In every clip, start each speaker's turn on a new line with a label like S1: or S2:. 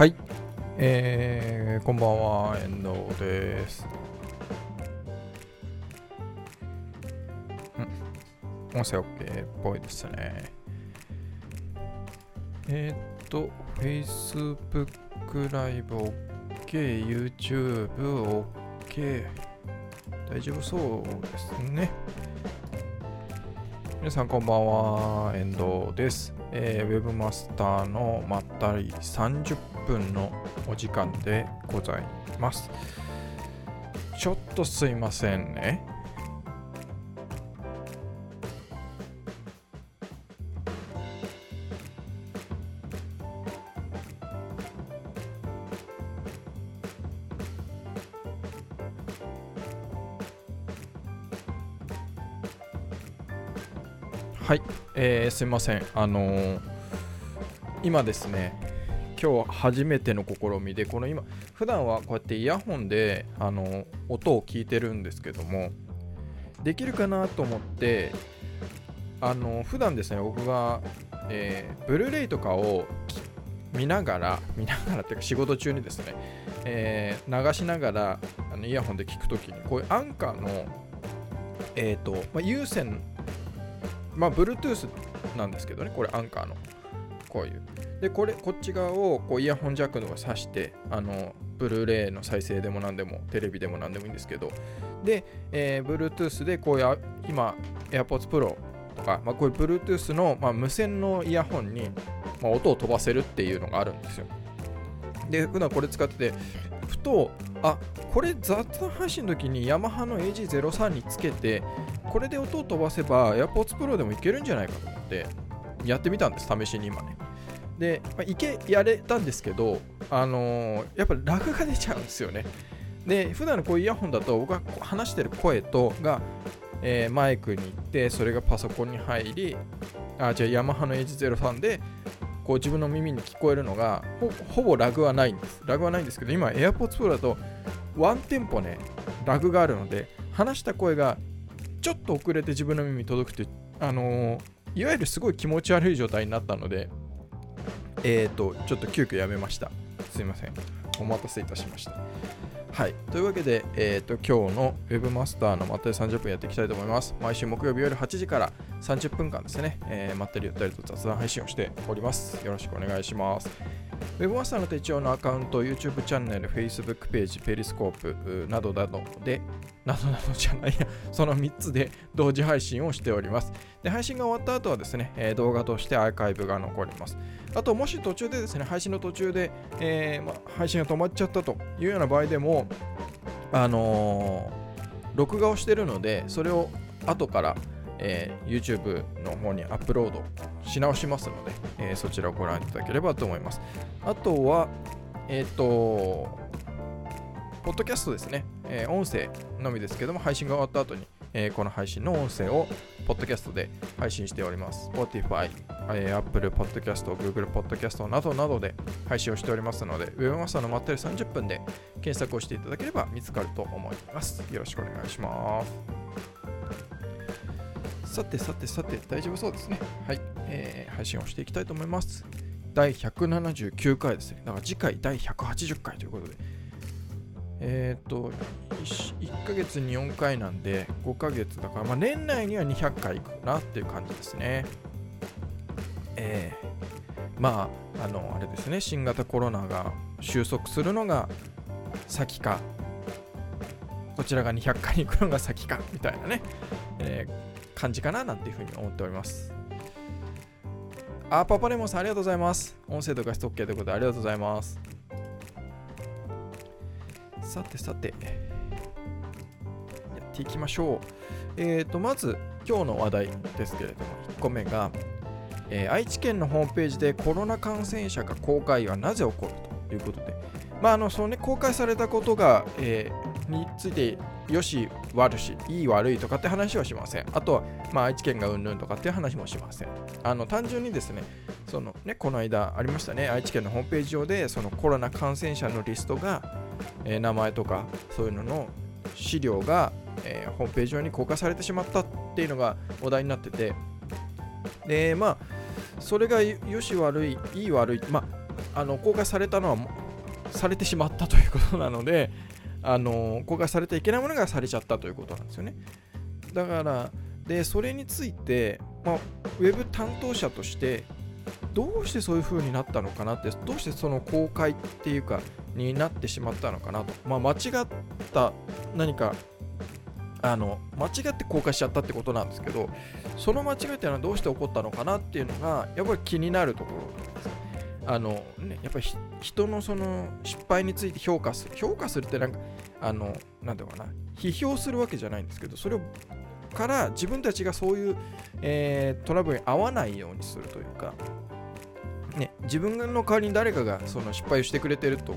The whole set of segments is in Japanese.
S1: はい、えー、こんばんは、遠藤です。うん、音声 OK っぽいですね。えー、っと、Facebook ライブ OK、YouTube OK、大丈夫そうですね。皆さんこんばんは、遠藤です。えー、ウェブマスターのまったり30分分のお時間でございます。ちょっとすいませんね。はい、えーすいません。あのー今ですね、今日初めての試みで、この今、普段はこうやってイヤホンで、あの音を聞いてるんですけども、できるかなと思って、あの普段ですね、僕が、えーブルーレイとかを見ながら、見ながら っていうか仕事中にですね、えー流しながらあのイヤホンで聞くときに、こういうアンカーの、えっ、と、まあ、有線まあ、Bluetooth なんですけどね、これアンカーの。こういう。で、これ、こっち側をこうイヤホンジャックの方が挿して、あの、ブルーレイの再生でも何でも、テレビでも何でもいいんですけど、で、えー Bluetooth でこういう、今、AirPods Pro とか、まあ、こういう Bluetooth の、まあ、無線のイヤホンに、まあ、音を飛ばせるっていうのがあるんですよ。で、普段これ使ってて、ふと、あこれ雑談配信の時にヤマハの AG03 につけて、これで音を飛ばせば AirPods Pro でもいけるんじゃないかと思ってやってみたんです、試しに今ね。で、まあ、いけやれたんですけど、あのーやっぱラグが出ちゃうんですよね。で、普段のこういうイヤホンだと僕が話してる声とが、えーマイクに行って、それがパソコンに入り、あ、じゃあヤマハの AG03 でこう自分の耳に聞こえるのがほぼラグはないんです。ラグはないんですけど、今 AirPods Pro だとワンテンポね、ラグがあるので、話した声がちょっと遅れて自分の耳に届くって、あのーいわゆるすごい気持ち悪い状態になったので、えっ、と、ちょっと急遽やめました。すいません。お待たせいたしました。はい。というわけで、えっ、と、今日の Webmaster のまったり30分やっていきたいと思います。毎週木曜日夜8時から30分間ですね、えーまったりゆったりと雑談配信をしております。よろしくお願いします。ウェブマスターの手帳のアカウント、YouTube チャンネル、Facebook ページ、ペリスコープうなどなどで、などなどじゃないや、その3つで同時配信をしております。で、配信が終わった後はですね、え動画としてアーカイブが残ります。あと、もし途中でですね、配信の途中で、えーま、配信が止まっちゃったというような場合でも、あのー録画をしてるので、それを後から、えー YouTube の方にアップロードし直しますので、えそちらをご覧いただければと思います。あとは、えっ、と、ポッドキャストですね、えー音声のみですけども、配信が終わった後に、えーこの配信の音声をポッドキャストで配信しております。Spotify、えー Apple Podcast、Google Podcast などなどで配信をしておりますので、Webmaster のまったり30分で検索をしていただければ見つかると思います。よろしくお願いします。さてさてさて、大丈夫そうですね。はい、えー配信をしていきたいと思います。第179回ですね。だから次回第180回ということで。えっ、と1、1ヶ月に4回なんで5ヶ月だから、まあ、年内には200回いくなっていう感じですね。えーまあ、あの、あれですね、新型コロナが収束するのが先か、こちらが200回に行くのが先か、みたいなね、えー感じかななんていうふうに思っております。あ、パパレモンさんありがとうございます。音声とかストッケーということでありがとうございます。さてさて、やっていきましょう。えーと、まず今日の話題ですけれども、1個目が、えー愛知県のホームページでコロナ感染者が公開はなぜ起こるということで、まあ、あのそのね、公開されたことが、えーについてよし悪しいい悪いとかって話はしません。あとは、まあ、愛知県がうんぬんとかっていう話もしません。あの単純にですねそのねこの間ありましたね愛知県のホームページ上でそのコロナ感染者のリストが、え名前とかそういうのの資料が、えホームページ上に公開されてしまったっていうのが話題になってて。でまあそれがよし悪いいい悪いまああの公開されたのはされてしまったということなのであの公開されていけないものがされちゃったということなんですよね。だからでそれについて、まあ、ウェブ担当者としてどうしてそういう風になったのかなってどうしてその公開っていうかになってしまったのかなと、まあ、間違った何かあの間違って公開しちゃったってことなんですけどその間違いっていうのはどうして起こったのかなっていうのがやっぱり気になるところなんです。あのねやっぱり人のその失敗について評価する評価するってなんかあのなんていうかな批評するわけじゃないんですけどそれをから自分たちがそういう、えー、トラブルに合わないようにするというかね、自分の代わりに誰かがその失敗をしてくれてると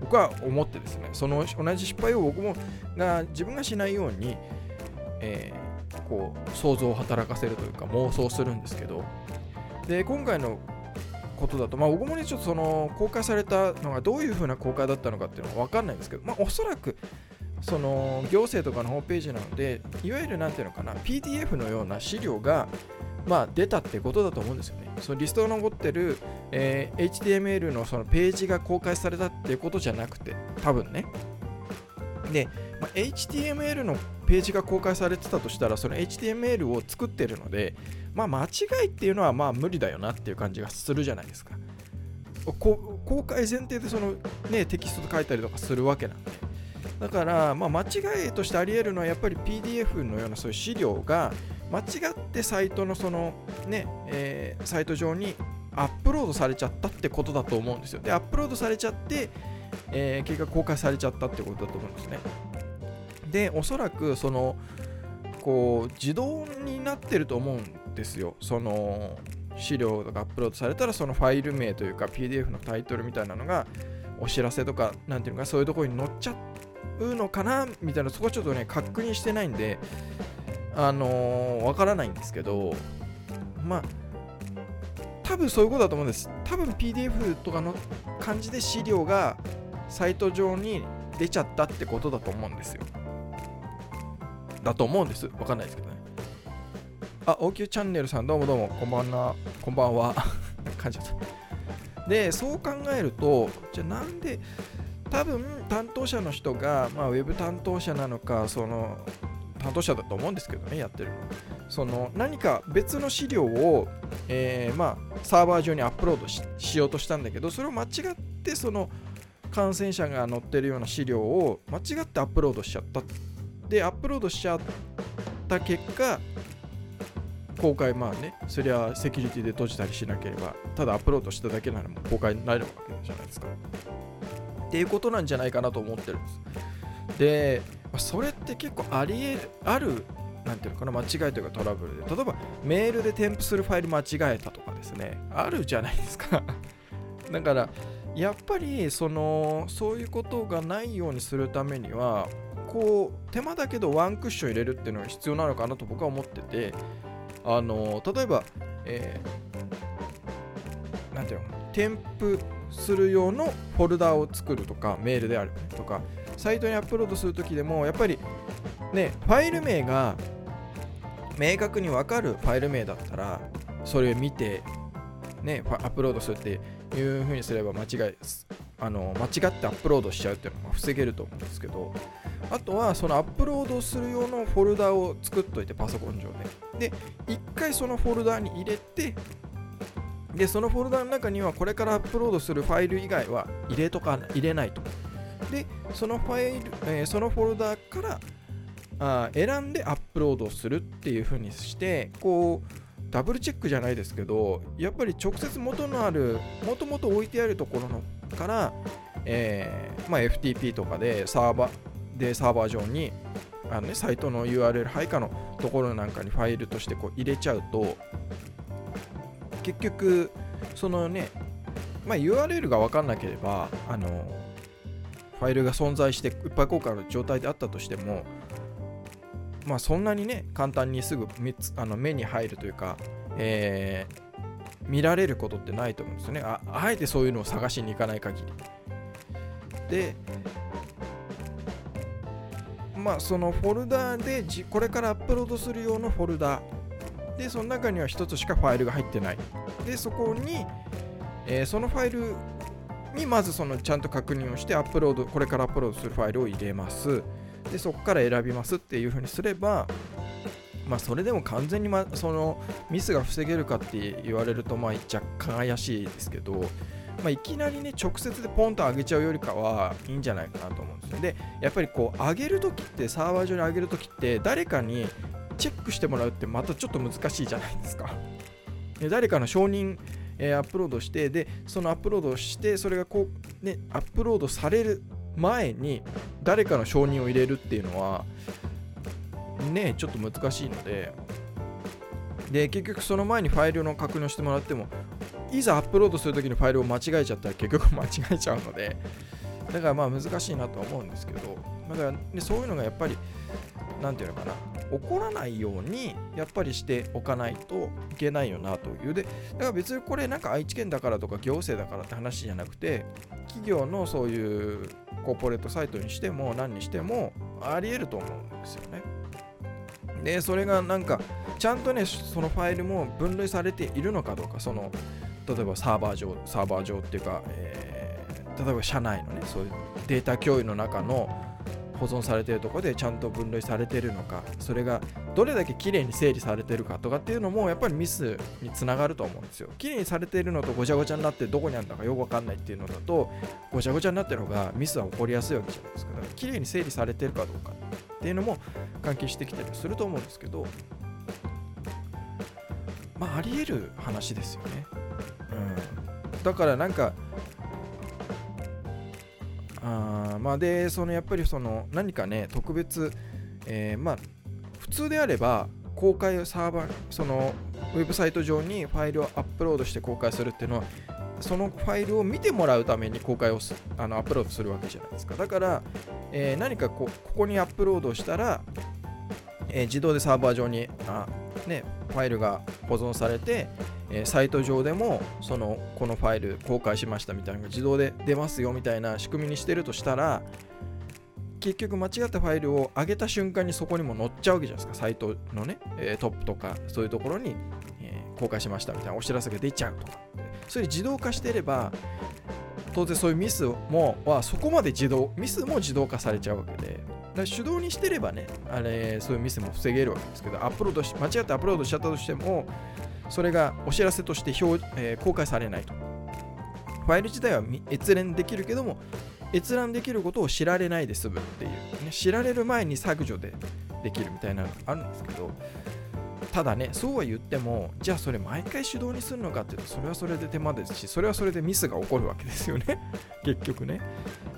S1: 僕は思ってですねその同じ失敗を僕もが自分がしないように、えー、こう想像を働かせるというか妄想するんですけどで今回のことだと、まあ、僕もねちょっとその公開されたのがどういう風な公開だったのかっていうのは分かんないんですけど、まあ、おそらくその行政とかのホームページなのでいわゆる何ていうのかな PDF のような資料がまあ、出たってことだと思うんですよね。そのリストが残ってる、えー、HTML のそのページが公開されたっていうことじゃなくて、多分ね。で、まあ、HTML のページが公開されてたとしたら、その HTML を作ってるので、まあ、間違いっていうのはまあ無理だよなっていう感じがするじゃないですか。公開前提でその、ね、テキスト書いたりとかするわけなんで。だから、まあ、間違いとしてあり得るのはやっぱり PDF のようなそういう資料が間違ってサイトのそのね、えー、サイト上にアップロードされちゃったってことだと思うんですよ。で、アップロードされちゃって、えー、結果公開されちゃったってことだと思うんですね。で、おそらくその、こう、自動になってると思うんですよ。その、資料がアップロードされたら、そのファイル名というか PDF のタイトルみたいなのが、お知らせとか、なんていうのか、そういうところに載っちゃうのかなみたいな、そこはちょっとね、確認してないんで、あのー、わからないんですけど、まあ、多分そういうことだと思うんです。多分 PDF とかの感じで資料がサイト上に出ちゃったってことだと思うんですよ。だと思うんです。わかんないですけどね。あ、応急チャンネルさん、どうもどうも、こんばんは。こんばんは。感じちゃった。で、そう考えると、じゃあなんで、多分担当者の人が、まあ、ウェブ担当者なのか、その担当者だと思うんですけどね、やってるの。その何か別の資料を、えー、まあ、サーバー上にアップロードしようとしたんだけど、それを間違ってその感染者が載ってるような資料を間違ってアップロードしちゃった。で、アップロードしちゃった結果、公開、まあね、そりゃセキュリティで閉じたりしなければ、ただアップロードしただけならもう公開になるわけじゃないですか。っていうことなんじゃないかなと思ってるんです。で、それって結構ありえるあるなんていうのかな間違いというかトラブルで。例えばメールで添付するファイル間違えたとかですね。あるじゃないですか。だからやっぱりそのそういうことがないようにするためにはこう手間だけどワンクッション入れるっていうのが必要なのかなと僕は思ってて。あの例えば、えー、なんていうの？添付する用のフォルダを作るとかメールであるとかサイトにアップロードするときでもやっぱりねファイル名が明確に分かるファイル名だったらそれを見てねアップロードするっていう風にすれば間違いあの間違ってアップロードしちゃうっていうのは防げると思うんですけどあとはそのアップロードする用のフォルダを作っといてパソコン上で。で一回そのフォルダに入れてでそのフォルダの中にはこれからアップロードするファイル以外は入れとか入れないと。でそのファイル、えー、そのフォルダからあ選んでアップロードするっていう風にしてこうダブルチェックじゃないですけどやっぱり直接元のあるもともと置いてあるところのから、えーまあ、FTP とかでサーバーでサーバー上にあの、ね、サイトの URL 配下のところなんかにファイルとしてこう入れちゃうと結局そのね、まあ、URL が分かんなければあのファイルが存在していっぱい効果ある状態であったとしてもまあそんなにね簡単にすぐあの目に入るというか、えー、見られることってないと思うんですよね。ああえてそういうのを探しに行かない限り。でまあそのフォルダーでこれからアップロードする用のフォルダーでその中には1つしかファイルが入ってない。でそこに、えー、そのファイルにまずそのちゃんと確認をしてアップロードこれからアップロードするファイルを入れます。でそこから選びますっていうふうにすればまあそれでも完全に、ま、そのミスが防げるかって言われるとまあ若干怪しいですけど、まあ、いきなりね直接でポンと上げちゃうよりかはいいんじゃないかなと思うんですよでやっぱりこう上げるときってサーバー上に上げるときって誰かにチェックしてもらうってまたちょっと難しいじゃないですか。で誰かの承認えー、アップロードしてでそのアップロードしてそれがこうねアップロードされる前に誰かの承認を入れるっていうのはねちょっと難しいのでで結局その前にファイルの確認をしてもらってもいざアップロードするときにファイルを間違えちゃったら結局間違えちゃうのでだからまあ難しいなとは思うんですけどだから、ね、そういうのがやっぱり何て言うのかな。起こらないようにやっぱりしておかないといけないよなという。でだから別にこれなんか愛知県だからとか行政だからって話じゃなくて企業のそういうコーポレートサイトにしても何にしてもありえると思うんですよね。でそれがなんかちゃんとねそのファイルも分類されているのかどうか。その例えばサーバー上サーバー上っていうか、えー、例えば社内のねそういうデータ共有の中の保存されているところでちゃんと分類されているのかそれがどれだけきれいに整理されているかとかっていうのもやっぱりミスにつながると思うんですよ。きれいにされているのとごちゃごちゃになってどこにあるのかよくわかんないっていうのだとごちゃごちゃになってる方がミスは起こりやすいわけじゃないですか。だからきれいに整理されているかどうかっていうのも関係してきたりすると思うんですけどまああり得る話ですよね。うん。だからなんかあまあでそのやっぱりその何かね特別、えー、まあ普通であれば公開サーバーそのウェブサイト上にファイルをアップロードして公開するっていうのはそのファイルを見てもらうために公開をあのアップロードするわけじゃないですか。だから、えー、何かこここにアップロードしたら、えー、自動でサーバー上にあ、ね、ファイルが保存されてえ、サイト上でもそのこのファイル公開しましたみたいなのが自動で出ますよみたいな仕組みにしてるとしたら結局間違ったファイルを上げた瞬間にそこにも載っちゃうわけじゃないですか。サイトのね、え、トップとかそういうところに、え、公開しましたみたいなお知らせが出ちゃうとか。それ自動化してれば当然そういうミスもはそこまで自動ミスも自動化されちゃうわけで。手動にしてればねあれそういうミスも防げるわけですけどアップロードし間違ってアップロードしちゃったとしてもそれがお知らせとして表、えー、公開されないと。ファイル自体は閲覧できるけども、閲覧できることを知られないで済むっていう、ね、知られる前に削除でできるみたいなのがあるんですけど、ただね、そうは言っても、じゃあそれ毎回手動にするのかっていうと、それはそれで手間ですし、それはそれでミスが起こるわけですよね。結局ね。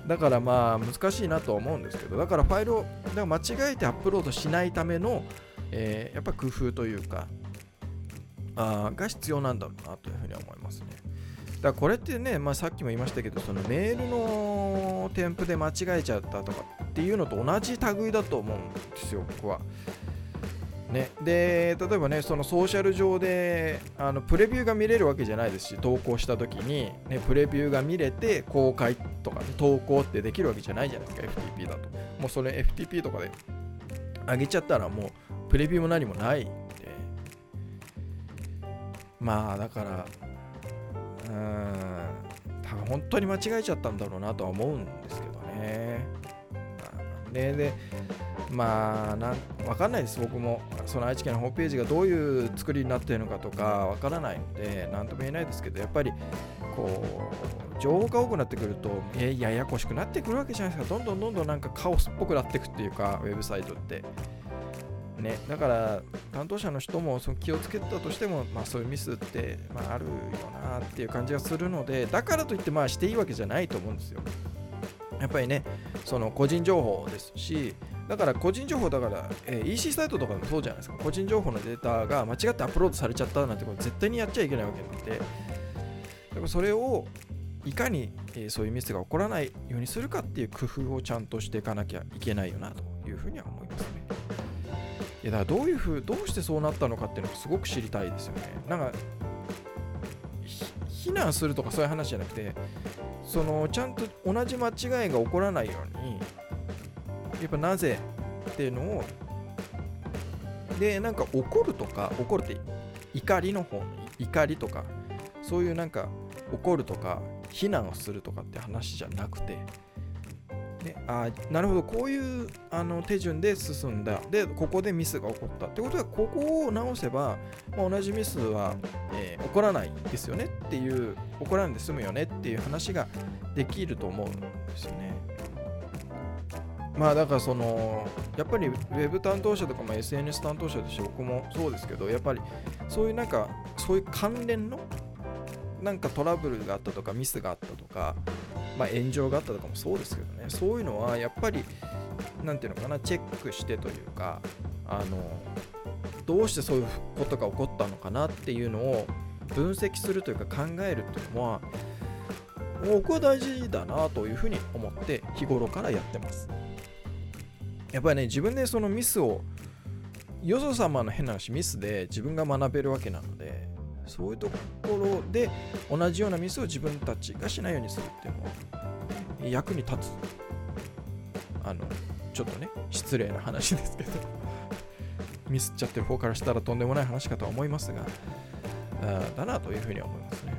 S1: だからまあ難しいなとは思うんですけど、だからファイルをだから間違えてアップロードしないための、えー、やっぱ工夫というか、あが必要なんだろうなというふうに思いますね。だこれってね、まあ、さっきも言いましたけど、そのメールの添付で間違えちゃったとかっていうのと同じ類だと思うんですよ、僕は。ね、で例えばね、そのソーシャル上であのプレビューが見れるわけじゃないですし、投稿したときに、ね、プレビューが見れて公開とか、ね、投稿ってできるわけじゃないじゃないですか、FTP だと。もうそれ FTP とかで上げちゃったらもうプレビューも何もないまあだからうん多分本当に間違えちゃったんだろうなとは思うんですけどね。ででまあなん分かんないです。僕もその愛知県のホームページがどういう作りになっているのかとか分からないので何とも言えないですけどやっぱりこう情報が多くなってくるとえややこしくなってくるわけじゃないですか。どんどんどんどんなんかカオスっぽくなっていくっていうかウェブサイトって。ね、だから担当者の人もその気をつけたとしても、まあ、そういうミスって、まあ、あるよなっていう感じがするのでだからといってまあしていいわけじゃないと思うんですよ。やっぱりねその個人情報ですしだから個人情報だから、えー、EC サイトとかでもそうじゃないですか個人情報のデータが間違ってアップロードされちゃったなんてこと絶対にやっちゃいけないわけなのでだからそれをいかに、えー、そういうミスが起こらないようにするかっていう工夫をちゃんとしていかなきゃいけないよなというふうには思いますね。いやだからどういうふうどうしてそうなったのかっていうのがすごく知りたいですよね。なんか非難するとかそういう話じゃなくてそのちゃんと同じ間違いが起こらないようにやっぱなぜっていうのをでなんか怒るとか怒るって怒りの方怒りとかそういうなんか怒るとか非難をするとかって話じゃなくてね、あなるほど。こういうあの手順で進んだ。でここでミスが起こった。ってことはここを直せば、まあ、同じミスは、えー、起こらないですよねっていう起こらないで済むよねっていう話ができると思うんですよね。まあだからそのやっぱり Web 担当者とか、まあ、SNS 担当者として僕もそうですけどやっぱりそういうなんかそういう関連のなんかトラブルがあったとかミスがあったとかまあ、炎上があったとかもそうですけどね。そういうのはやっぱり何ていうのかなチェックしてというかあのどうしてそういうことが起こったのかなっていうのを分析するというか考えるっていうのは僕は大事だなというふうに思って日頃からやってます。やっぱりね自分でそのミスをよそ様の変な話ミスで自分が学べるわけなのでそういうところで同じようなミスを自分たちがしないようにするっていうのは役に立つ。あのちょっとね失礼な話ですけど ミスっちゃってる方からしたらとんでもない話かとは思いますがあだなというふうに思いますね。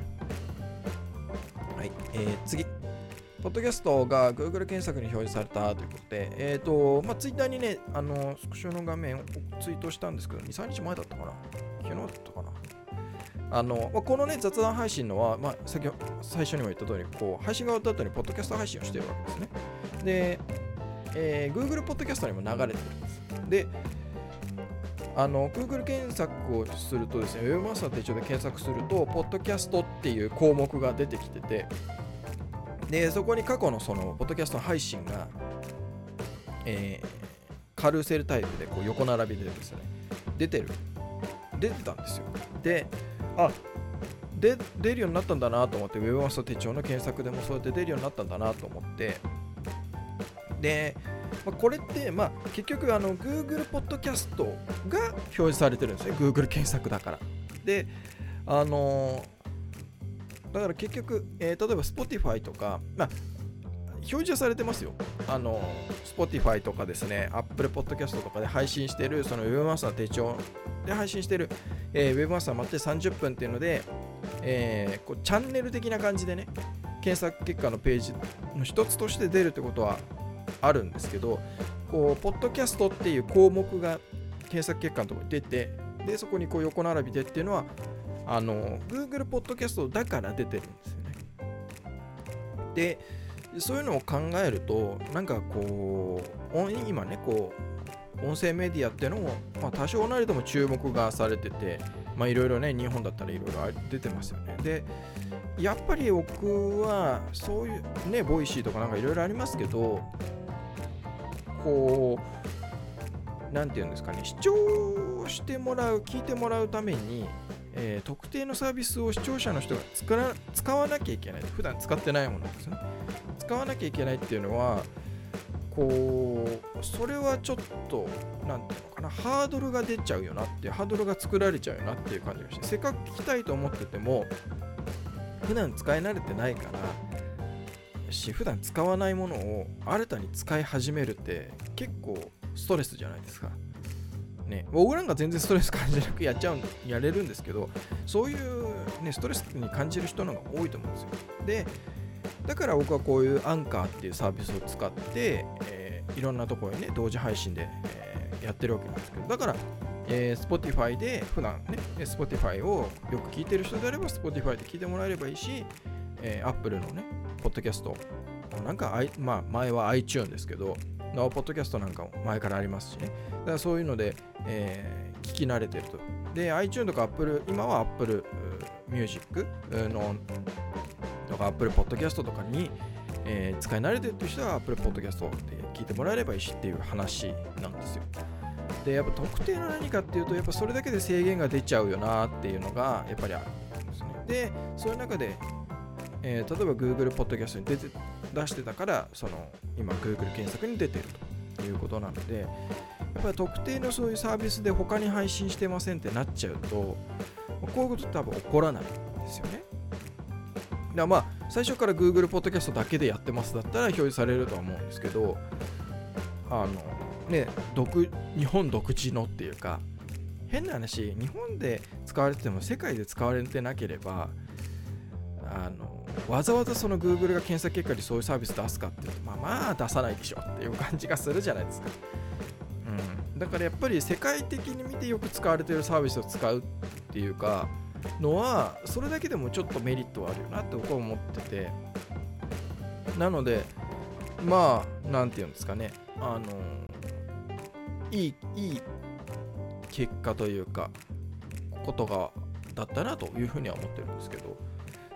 S1: はい、えー、次。ポッドキャストが Google 検索に表示されたということで、えっ、ー、と、まあ、Twitter にね、あの、スクショの画面をツイートしたんですけど、2、3日前だったかな。あの、まあ、このね、雑談配信のは、まあ、先最初にも言った通り、こう、配信が終わった後に、ポッドキャスト配信をしているわけですね。で、えー、Google ポッドキャストにも流れてるんです。で、あの、Google 検索をするとですね、Webmaster 手帳で検索すると、ポッドキャストっていう項目が出てきてて、で、そこに過去のその、ポッドキャスト配信が、えー、カルーセルタイプでこう横並びでですね、出てる。出てたんですよ。で、あで出るようになったんだなと思って Webmaster 手帳の検索でもそうやって出るようになったんだなと思って。で、まあ、これって、まあ、結局あの Google ポッドキャストが表示されてるんですね。Google 検索だから。であのー、だから結局、えー、例えば Spotify とか、まあ、表示はされてますよ。あの、Spotify とかですね、Apple Podcast とかで配信してる、その Webmaster 手帳で配信してる、えー、Webmaster 待って30分っていうので、えー、こうチャンネル的な感じでね、検索結果のページの一つとして出るってことはあるんですけど、こう、ポッドキャストっていう項目が検索結果のところに出て、で、そこにこう横並びでっていうのは、あの、Google ポッドキャストだから出てるんですよね。で、そういうのを考えると、なんかこう、今ね、こう、音声メディアっていうのも、まあ、多少なりとも注目がされてて、まあいろいろね、日本だったらいろいろ出てますよね。で、やっぱり僕は、そういうね、 Voicy とかなんかいろいろありますけど、こう、なんていうんですかね、視聴してもらう、聞いてもらうために、えー、特定のサービスを視聴者の人が使使わなきゃいけない。普段使ってないものですね。使わなきゃいけないっていうのは、こうそれはちょっと何ていうのかなハードルが出ちゃうよなっていうハードルが作られちゃうよなっていう感じがしてせっかく聞きたいと思ってても普段使い慣れてないからし普段使わないものを新たに使い始めるって結構ストレスじゃないですか。ね、僕なんか全然ストレス感じなく やっちゃうやれるんですけどそういう、ね、ストレスに感じる人の方が多いと思うんですよ。でだから僕はこういうアンカーっていうサービスを使って、えー、いろんなところにね、同時配信で、えー、やってるわけなんですけど、だから、えー、Spotify で普段ね、Spotify をよく聞いてる人であれば Spotify で聞いてもらえればいいし、えー、Apple のね、ポッドキャスト、なんか、まあ、前は iTune ですけど、ポッドキャストなんかも前からありますしね。だからそういうので、えー、聞き慣れてると。で、iTune とか Apple、今は Apple Music のとか Apple Podcast とかに、えー、使い慣れてるっていう人は Apple Podcast で聞いてもらえればいいしっていう話なんですよ。で、やっぱ特定の何かっていうと、やっぱそれだけで制限が出ちゃうよなっていうのがやっぱりあるんですね。で、そういう中で、えー、例えば Google Podcast に出て出してたから、その今 Google 検索に出てるということなので、やっぱり特定のそういうサービスで他に配信してませんってなっちゃうと、こういうこと多分起こらないんですよね。だまあ最初から Google ポッドキャストだけでやってますだったら表示されるとは思うんですけどあのね独日本独自のっていうか変な話日本で使われてても世界で使われてなければあのわざわざその Google が検索結果にそういうサービス出すかっていうと、まあ、まあ出さないでしょっていう感じがするじゃないですか。うん、だからやっぱり世界的に見てよく使われてるサービスを使うっていうかのはそれだけでもちょっとメリットはあるよなって僕は思ってて。なのでまあなんていうんですかね。あのいいいい結果というかことがだったなというふうには思ってるんですけど。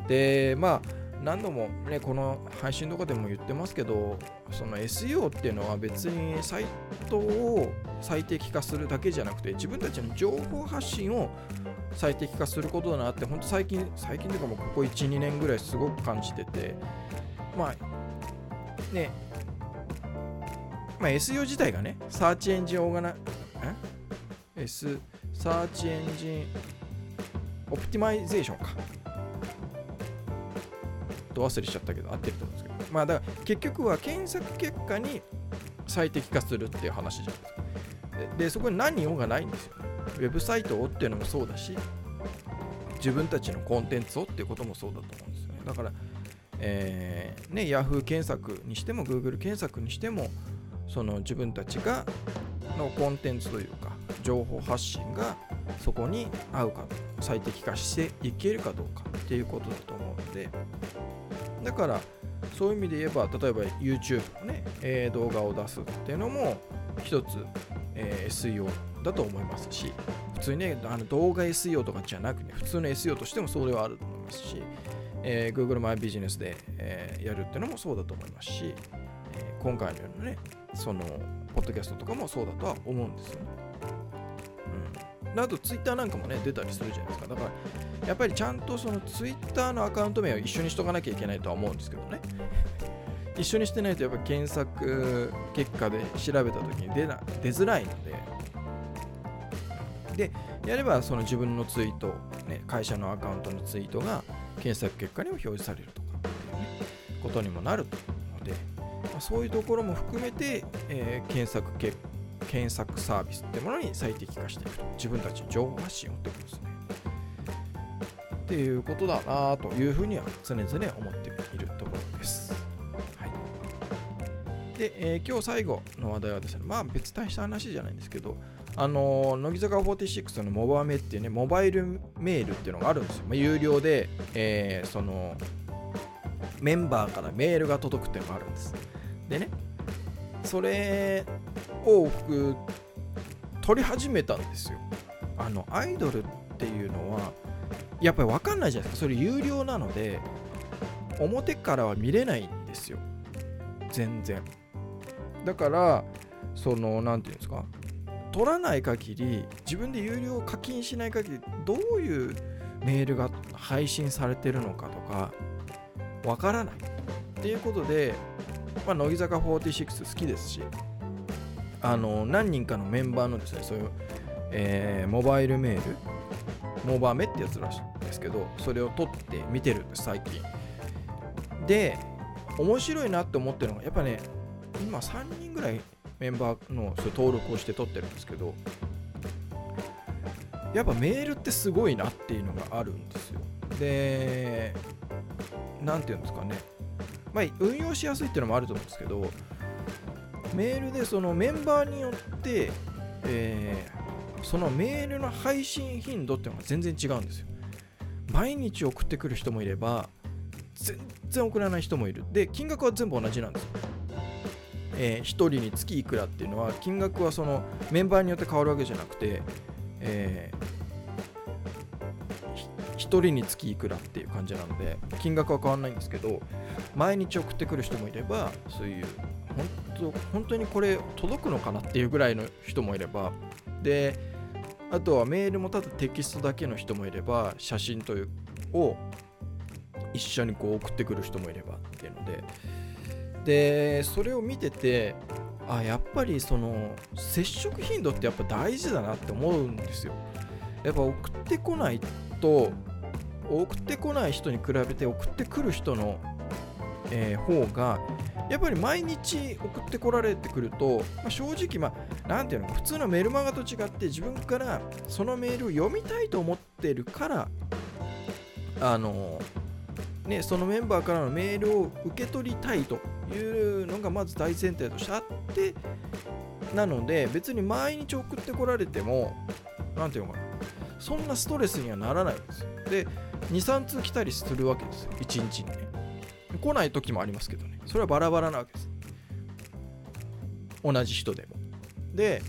S1: でまあ何度もねこの配信とかでも言ってますけどその SEO っていうのは別にサイトを最適化するだけじゃなくて自分たちの情報発信を最適化することだなって本当最近最近というかもうここ12年ぐらいすごく感じててまあねまあ SEO 自体がね search engine organa え？S search engine optimization か。ど忘れしちゃったけど合ってると思うんですけど。まあだから結局は検索結果に最適化するっていう話じゃないですか。でそこに何をがないんですよ。ねウェブサイトをっていうのもそうだし自分たちのコンテンツをっていうこともそうだと思うんですよね。だからえー、ね Yahoo 検索にしても Google 検索にしてもその自分たちがのコンテンツというか情報発信がそこに合うか最適化していけるかどうかっていうことだと思うので。だからそういう意味で言えば例えば YouTube のね、えー、動画を出すっていうのも一つ、えー、SEO だと思いますし普通にねあの動画 SEO とかじゃなくね普通の SEO としてもそれはあると思いますし、えー、Google マイビジネスで、えー、やるっていうのもそうだと思いますし、え、今回のようなねそのポッドキャストとかもそうだとは思うんですよね。あとツイッターなんかもね出たりするじゃないですか。だからやっぱりちゃんとそのツイッターのアカウント名を一緒にしとかなきゃいけないとは思うんですけどね。一緒にしてないとやっぱ検索結果で調べた時に出な出づらいので。でやればその自分のツイート、ね、会社のアカウントのツイートが検索結果にも表示されるとかっていうことにもなるので、まあ、そういうところも含めて、えー、検索結検索サービスってものに最適化していくと自分たちの情報発信をってことですねっていうことだなというふうには常々思っているところです。はい、で、えー、今日最後の話題はですね、まあ別大した話じゃないんですけど、あの、乃木坂46のモバメっていうね、モバイルメールっていうのがあるんですよ。まあ、有料で、えー、その、メンバーからメールが届くっていうのがあるんです。でね、それを僕、取り始めたんですよ。あの、アイドルっていうのは、やっぱり分かんないじゃないですか。それ有料なので表からは見れないんですよ。全然。だからその何て言うんですか？取らない限り自分で有料課金しない限りどういうメールが配信されてるのかとかわからない。っていうことで、まあ、乃木坂46好きですしあの何人かのメンバーのですねそういう、えー、モバイルメールモバメってやつらしいんですけどそれを撮って見てるんです最近。で面白いなって思ってるのがやっぱね今3人ぐらいメンバーのそ登録をして撮ってるんですけどやっぱメールってすごいなっていうのがあるんですよ。で何て言うんですかね。まあ運用しやすいっていうのもあると思うんですけどメールでそのメンバーによって、えそのメールの配信頻度っていうのが全然違うんですよ。毎日送ってくる人もいれば全然送らない人もいる。で金額は全部同じなんですよ。えー、1人につきいくらっていうのは金額はそのメンバーによって変わるわけじゃなくて、えー、1人につきいくらっていう感じなので金額は変わらないんですけど毎日送ってくる人もいればそういう本当本当にこれ届くのかなっていうぐらいの人もいればであとはメールもただテキストだけの人もいれば写真というを一緒にこう送ってくる人もいればっていうので。でそれを見ててあやっぱりその接触頻度ってやっぱ大事だなって思うんですよ。やっぱ送ってこないと送ってこない人に比べて送ってくる人の、えー、方がやっぱり毎日送ってこられてくると、まあ、正直、まあ、なんていうの普通のメルマガと違って自分からそのメールを読みたいと思ってるから、あの、ね、そのメンバーからのメールを受け取りたいというのがまず大前提としてあってなので別に毎日送ってこられても何ていうのかなそんなストレスにはならないんですよ。で23通来たりするわけですよ1日にね。来ない時もありますけどね。それはバラバラなわけです。同じ人でも。で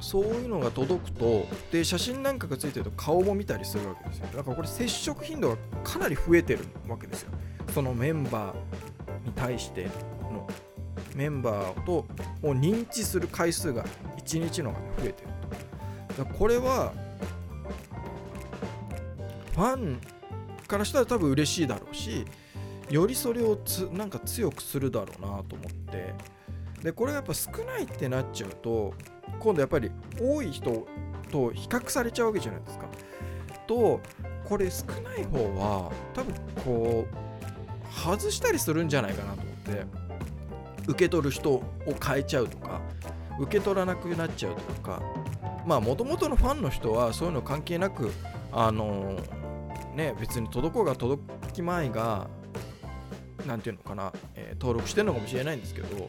S1: そういうのが届くとで写真なんかがついてると顔も見たりするわけですよ。だからこれ接触頻度がかなり増えてるわけですよ。そのメンバーに対しての。メンバーとを認知する回数が1日の中で増えてる。とだこれはファンからしたら多分嬉しいだろうしよりそれをつなんか強くするだろうなと思って。でこれがやっぱ少ないってなっちゃうと今度やっぱり多い人と比較されちゃうわけじゃないですか。とこれ少ない方は多分こう外したりするんじゃないかなと思って。受け取る人を変えちゃうとか受け取らなくなっちゃうとか。まあもともとのファンの人はそういうの関係なくあのね別に届こうが届きまいが何て言うのかな、えー、登録してるのかもしれないんですけど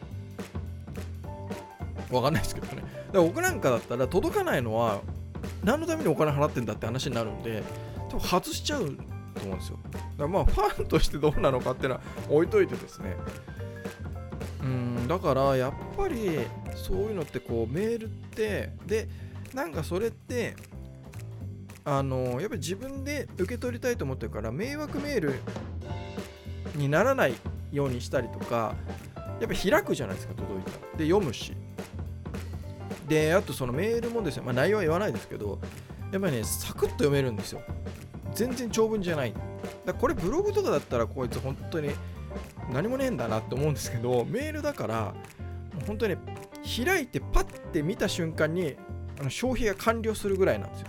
S1: わかんないですけどね。だから僕なんかだったら届かないのは何のためにお金払ってんだって話になるんで、多分外しちゃうと思うんですよ。だからまあファンとしてどうなのかっていうのは置いといてですね。うんだからやっぱりそういうのってこうメールってでなんかそれってあのやっぱり自分で受け取りたいと思ってるから迷惑メールにならないようにしたりとかやっぱ開くじゃないですか届いた。で読むし。であとそのメールもですね、まあ、内容は言わないですけどやっぱりねサクッと読めるんですよ。全然長文じゃない。だこれブログとかだったらこいつ本当に何もねえんだなって思うんですけどメールだから本当に、ね、開いてパッて見た瞬間にあの消費が完了するぐらいなんですよ。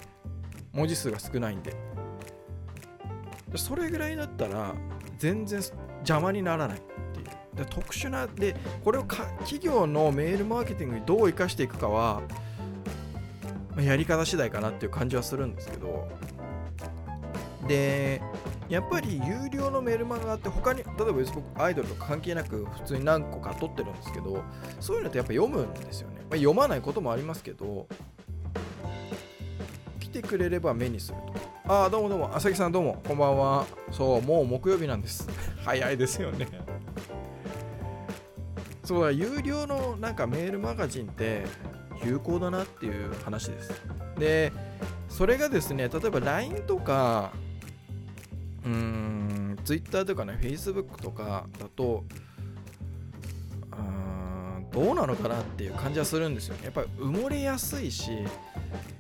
S1: 文字数が少ないんでそれぐらいだったら全然邪魔にならないっていう。で特殊なでこれを企業のメールマーケティングにどう生かしていくかは、ま、やり方次第かなっていう感じはするんですけど。でやっぱり有料のメールマガって他に例えば僕アイドルとか関係なく普通に何個か撮ってるんですけどそういうのってやっぱ読むんですよね、まあ、読まないこともありますけど来てくれれば目にすると。あどうもどうも。朝木さんどうも。こんばんは。そうもう木曜日なんです。早いですよね。そうだ有料のなんかメールマガジンって有効だなっていう話です。でそれがですね例えば LINE とかうーん Twitter とかね Facebook とかだとうーんどうなのかなっていう感じはするんですよ。ねやっぱり埋もれやすいし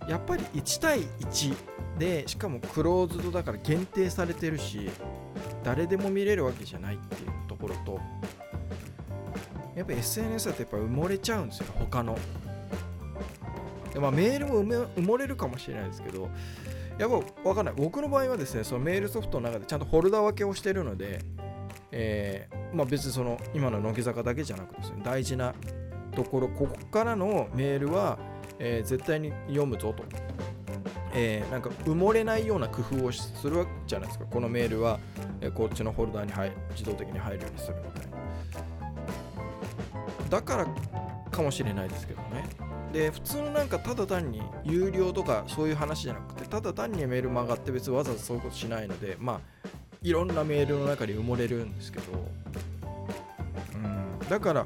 S1: やっぱり1対1でしかもクローズドだから限定されてるし誰でも見れるわけじゃないっていうところとやっぱ SNS だとやっぱ埋もれちゃうんですよ他の。でまあメールも埋もれるかもしれないですけどやっぱ分かんない。僕の場合はですねそのメールソフトの中でちゃんとフォルダ分けをしてるので、えー、まあ、別にその今の乃木坂だけじゃなくですね大事なところここからのメールは、えー、絶対に読むぞと。えー、なんか埋もれないような工夫をするわけじゃないですか。このメールは、えー、こっちのフォルダに入自動的に入るようにするみたいな。だからかもしれないですけどね。で普通のなんかただ単に有料とかそういう話じゃなくてただ単にメール曲がって別にわざわざそういうことしないのでまあいろんなメールの中に埋もれるんですけど。うん。だから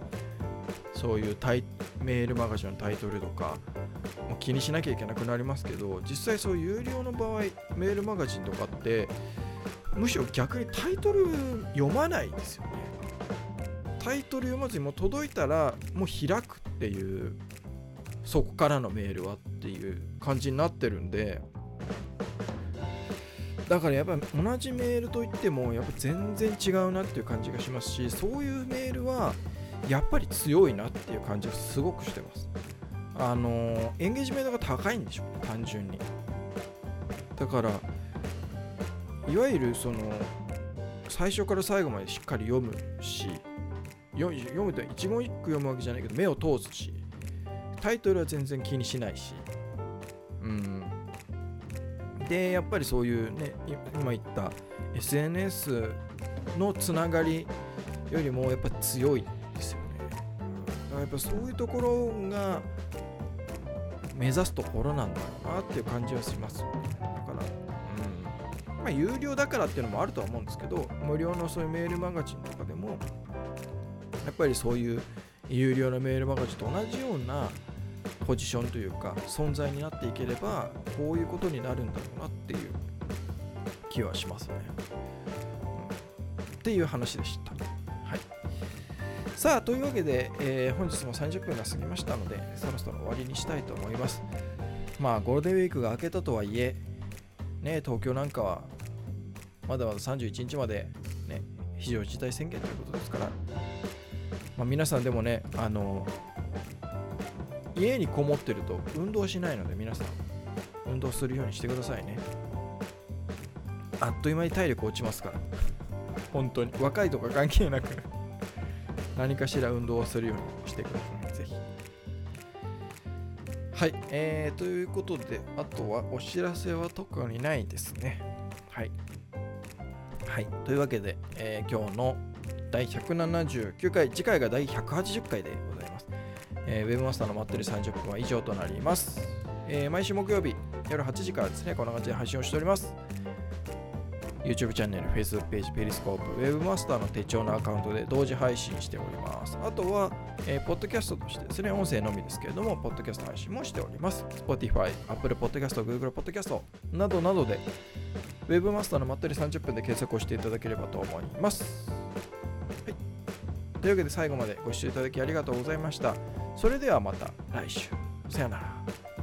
S1: そういうタイメールマガジンのタイトルとかも気にしなきゃいけなくなりますけど実際そう有料の場合メールマガジンとかってむしろ逆にタイトル読まないですよね。タイトル読まずにもう届いたらもう開くっていうそこからのメールはっていう感じになってるんで。だからやっぱり同じメールといってもやっぱ全然違うなっていう感じがしますしそういうメールはやっぱり強いなっていう感じがすごくしてます。あのエンゲージメントが高いんでしょう単純に。だからいわゆるその最初から最後までしっかり読むし読むと一言一句読むわけじゃないけど目を通すしタイトルは全然気にしないし。うん。でやっぱりそういうね今言った SNS のつながりよりもやっぱ強いですよね。だからやっぱそういうところが目指すところなんだろうなっていう感じはします。だからうん。まあ有料だからっていうのもあるとは思うんですけど無料のそういうメールマガジンとかでもやっぱりそういう有料のメールマガジンと同じようなポジションというか存在になっていければこういうことになるんだろうなっていう気はしますね、っていう話でした。さあというわけで、えー、本日も30分が過ぎましたのでそろそろ終わりにしたいと思います。まあゴールデンウィークが明けたとはいえね東京なんかはまだまだ31日までね非常事態宣言ということですからまあ、皆さんでもねあの家にこもってると運動しないので皆さん運動するようにしてくださいね。あっという間に体力落ちますから本当に。若いとか関係なく。何かしら運動をするようにしてくださいぜひはい、えー、ということであとはお知らせは特にないですねはいはいというわけで、えー、今日の第179回、次回が第180回でございます。えー、ウェブマスターの待ってる30分は以上となります。えー、毎週木曜日夜8時からですね、こんな感じで配信をしております。YouTube チャンネル、Facebook ページ、ペリスコープ、ウェブマスターの手帳のアカウントで同時配信しております。あとは、えー、ポッドキャストとしてですね、音声のみですけれども、ポッドキャスト配信もしております。Spotify、Apple Podcast、Google Podcast などなどで、ウェブマスターのまったり30分で検索をしていただければと思います。はいというわけで最後までご視聴いただきありがとうございました。それではまた来週。さよなら。